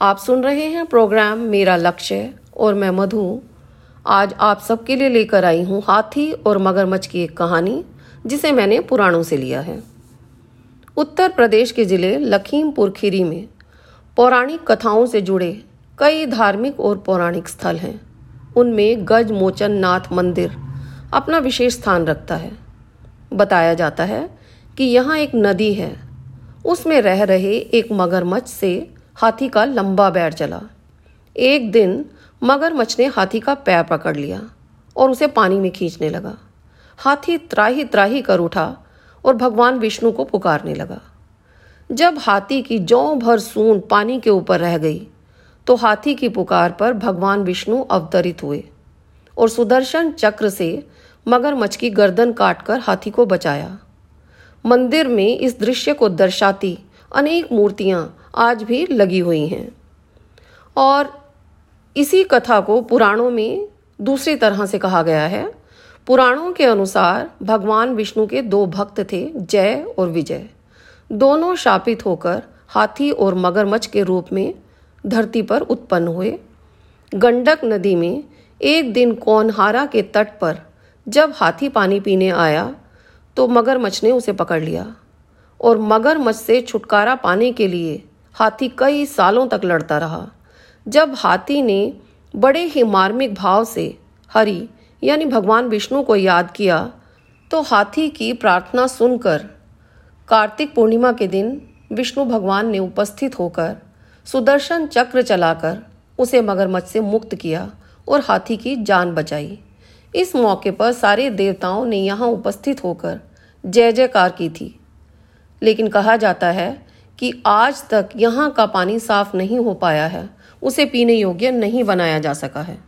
आप सुन रहे हैं प्रोग्राम मेरा लक्ष्य और मैं मधु। आज आप सबके लिए लेकर आई हूँ हाथी और मगरमच्छ की एक कहानी, जिसे मैंने पुराणों से लिया है। उत्तर प्रदेश के ज़िले लखीमपुर खीरी में पौराणिक कथाओं से जुड़े कई धार्मिक और पौराणिक स्थल हैं। उनमें गज मोचन नाथ मंदिर अपना विशेष स्थान रखता है। बताया जाता है कि यहाँ एक नदी है। उसमें रह रहे एक मगरमच्छ से हाथी का लंबा बैर चला। एक दिन मगरमच्छ ने हाथी का पैर पकड़ लिया और उसे पानी में खींचने लगा। हाथी त्राही त्राही कर उठा और भगवान विष्णु को पुकारने लगा। जब हाथी की जौ भर सून पानी के ऊपर रह गई तो हाथी की पुकार पर भगवान विष्णु अवतरित हुए और सुदर्शन चक्र से मगरमच्छ की गर्दन काटकर हाथी को बचाया। मंदिर में इस दृश्य को दर्शाती अनेक मूर्तियाँ आज भी लगी हुई हैं। और इसी कथा को पुराणों में दूसरी तरह से कहा गया है। पुराणों के अनुसार भगवान विष्णु के दो भक्त थे, जय और विजय। दोनों शापित होकर हाथी और मगरमच्छ के रूप में धरती पर उत्पन्न हुए। गंडक नदी में एक दिन कौनहारा के तट पर जब हाथी पानी पीने आया तो मगरमच्छ ने उसे पकड़ लिया। और मगरमच्छ से छुटकारा पाने के लिए हाथी कई सालों तक लड़ता रहा। जब हाथी ने बड़े ही मार्मिक भाव से हरि, यानी भगवान विष्णु को याद किया तो हाथी की प्रार्थना सुनकर कार्तिक पूर्णिमा के दिन विष्णु भगवान ने उपस्थित होकर सुदर्शन चक्र चलाकर उसे मगरमच्छ से मुक्त किया और हाथी की जान बचाई। इस मौके पर सारे देवताओं ने यहाँ उपस्थित होकर जय जयकार की थी। लेकिन कहा जाता है कि आज तक यहाँ का पानी साफ़ नहीं हो पाया है। उसे पीने योग्य नहीं बनाया जा सका है।